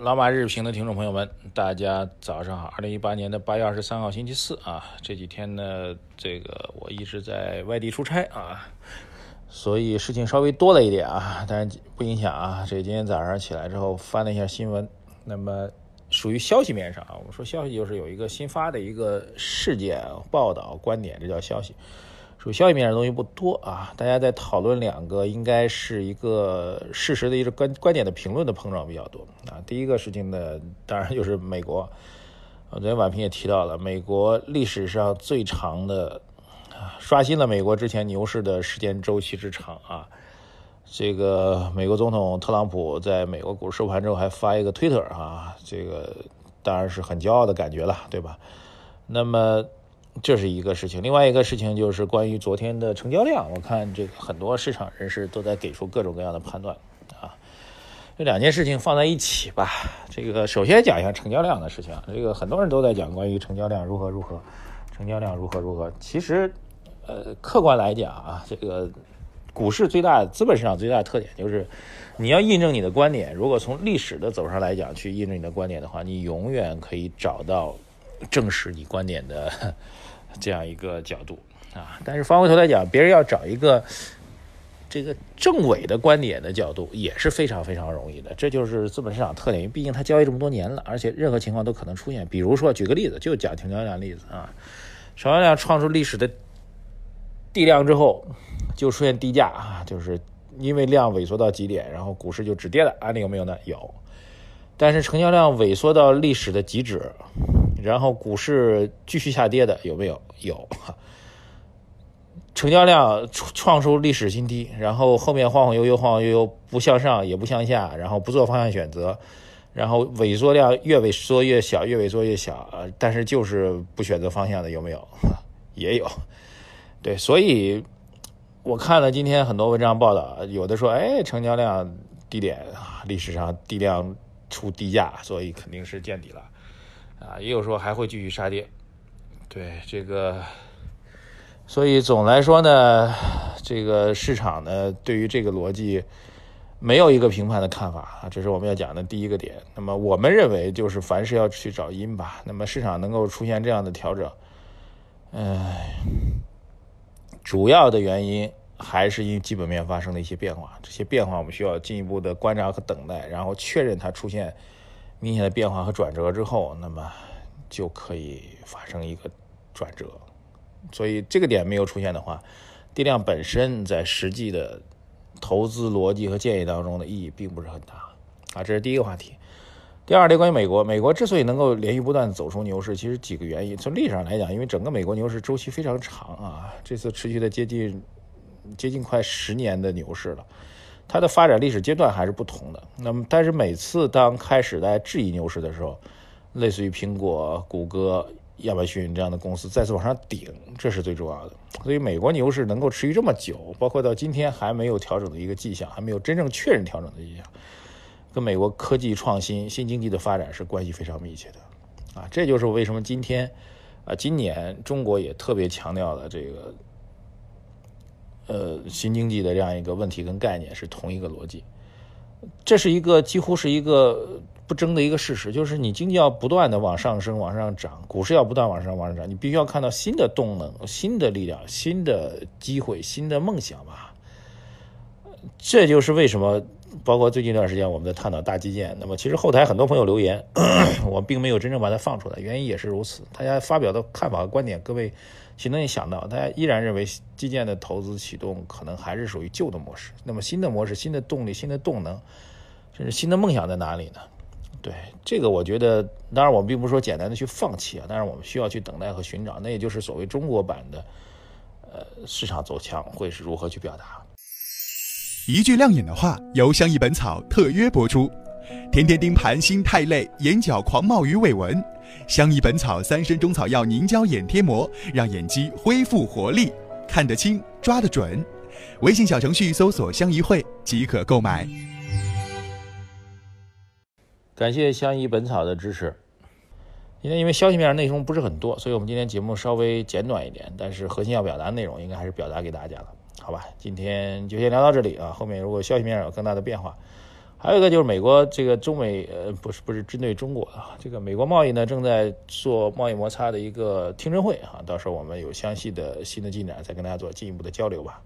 老马日评的听众朋友们，大家早上好。二零一八年的八月二十三号星期四啊，这几天呢，这个我一直在外地出差啊，所以事情稍微多了一点啊，但是不影响啊。这今天早上起来之后翻了一下新闻，那么属于消息面上啊，我们说消息就是有一个新发的一个事件报道观点，这叫消息。属于消息面上的东西不多啊，大家在讨论两个，应该是一个事实的一个观观点的评论的碰撞比较多啊。第一个事情呢，当然就是美国，昨天晚评也提到了，美国历史上最长的，刷新了美国之前牛市的时间周期之长啊。这个美国总统特朗普在美国股市收盘之后还发一个推特啊，这个当然是很骄傲的感觉了，对吧？那么。这是一个事情，另外一个事情就是关于昨天的成交量，我看这个很多市场人士都在给出各种各样的判断啊。这两件事情放在一起吧，这个首先讲一下成交量的事情。这个很多人都在讲关于成交量如何如何，成交量如何如何。其实，呃，客观来讲啊，这个股市最大、资本市场最大的特点就是，你要印证你的观点。如果从历史的走上来讲去印证你的观点的话，你永远可以找到证实你观点的。这样一个角度啊，但是翻回头来讲，别人要找一个这个政委的观点的角度也是非常非常容易的。这就是资本市场特点，因为毕竟它交易这么多年了，而且任何情况都可能出现。比如说，举个例子，就讲成交量例子啊，成交量创出历史的地量之后，就出现低价啊，就是因为量萎缩到极点，然后股市就止跌了。案例有没有呢？有。但是成交量萎缩到历史的极值。然后股市继续下跌的有没有？有，成交量创创出历史新低，然后后面晃晃悠悠，晃晃悠悠，不向上也不向下，然后不做方向选择，然后萎缩量越萎缩越小，越萎缩越小，但是就是不选择方向的有没有？也有，对，所以我看了今天很多文章报道，有的说，哎，成交量低点，历史上低量出低价，所以肯定是见底了。啊，也有说还会继续杀跌，对这个，所以总来说呢，这个市场呢对于这个逻辑没有一个评判的看法啊，这是我们要讲的第一个点。那么我们认为就是凡事要去找因吧。那么市场能够出现这样的调整，嗯，主要的原因还是因基本面发生了一些变化，这些变化我们需要进一步的观察和等待，然后确认它出现。明显的变化和转折之后，那么就可以发生一个转折。所以这个点没有出现的话，地量本身在实际的投资逻辑和建议当中的意义并不是很大啊。这是第一个话题。第二，关于美国，美国之所以能够连续不断走出牛市，其实几个原因。从历史上来讲，因为整个美国牛市周期非常长啊，这次持续的接近接近快十年的牛市了。它的发展历史阶段还是不同的。那么，但是每次当开始在质疑牛市的时候，类似于苹果、谷歌、亚马逊这样的公司再次往上顶，这是最重要的。所以，美国牛市能够持续这么久，包括到今天还没有调整的一个迹象，还没有真正确认调整的迹象，跟美国科技创新、新经济的发展是关系非常密切的。啊，这就是为什么今天，啊，今年中国也特别强调了这个。呃，新经济的这样一个问题跟概念是同一个逻辑，这是一个几乎是一个不争的一个事实，就是你经济要不断的往上升、往上涨，股市要不断往上、往上涨，你必须要看到新的动能、新的力量、新的机会、新的梦想吧。这就是为什么，包括最近一段时间我们在探讨大基建，那么其实后台很多朋友留言，我并没有真正把它放出来，原因也是如此，大家发表的看法和观点，各位。谁能想到，大家依然认为基建的投资启动可能还是属于旧的模式。那么新的模式、新的动力、新的动能，甚至新的梦想在哪里呢？对这个，我觉得，当然我们并不是说简单的去放弃啊，但是我们需要去等待和寻找。那也就是所谓中国版的，呃，市场走强会是如何去表达？一句亮眼的话，由相宜本草特约播出。天天盯盘心太累，眼角狂冒鱼尾纹。相宜本草三参中草药凝胶眼贴膜，让眼肌恢复活力。看得清，抓得准。微信小程序搜索“相宜会”即可购买。感谢相宜本草的支持。今天因为消息面内容不是很多，所以我们今天节目稍微简短一点，但是核心要表达的内容应该还是表达给大家的，好吧？今天就先聊到这里啊，后面如果消息面上有更大的变化，还有一个就是美国这个中美呃不是不是针对中国啊，这个美国贸易呢正在做贸易摩擦的一个听证会啊，到时候我们有详细的新的进展再跟大家做进一步的交流吧。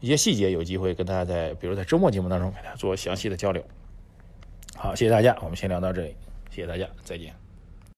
一些细节有机会跟大家在比如在周末节目当中给大家做详细的交流。好，谢谢大家，我们先聊到这里，谢谢大家，再见。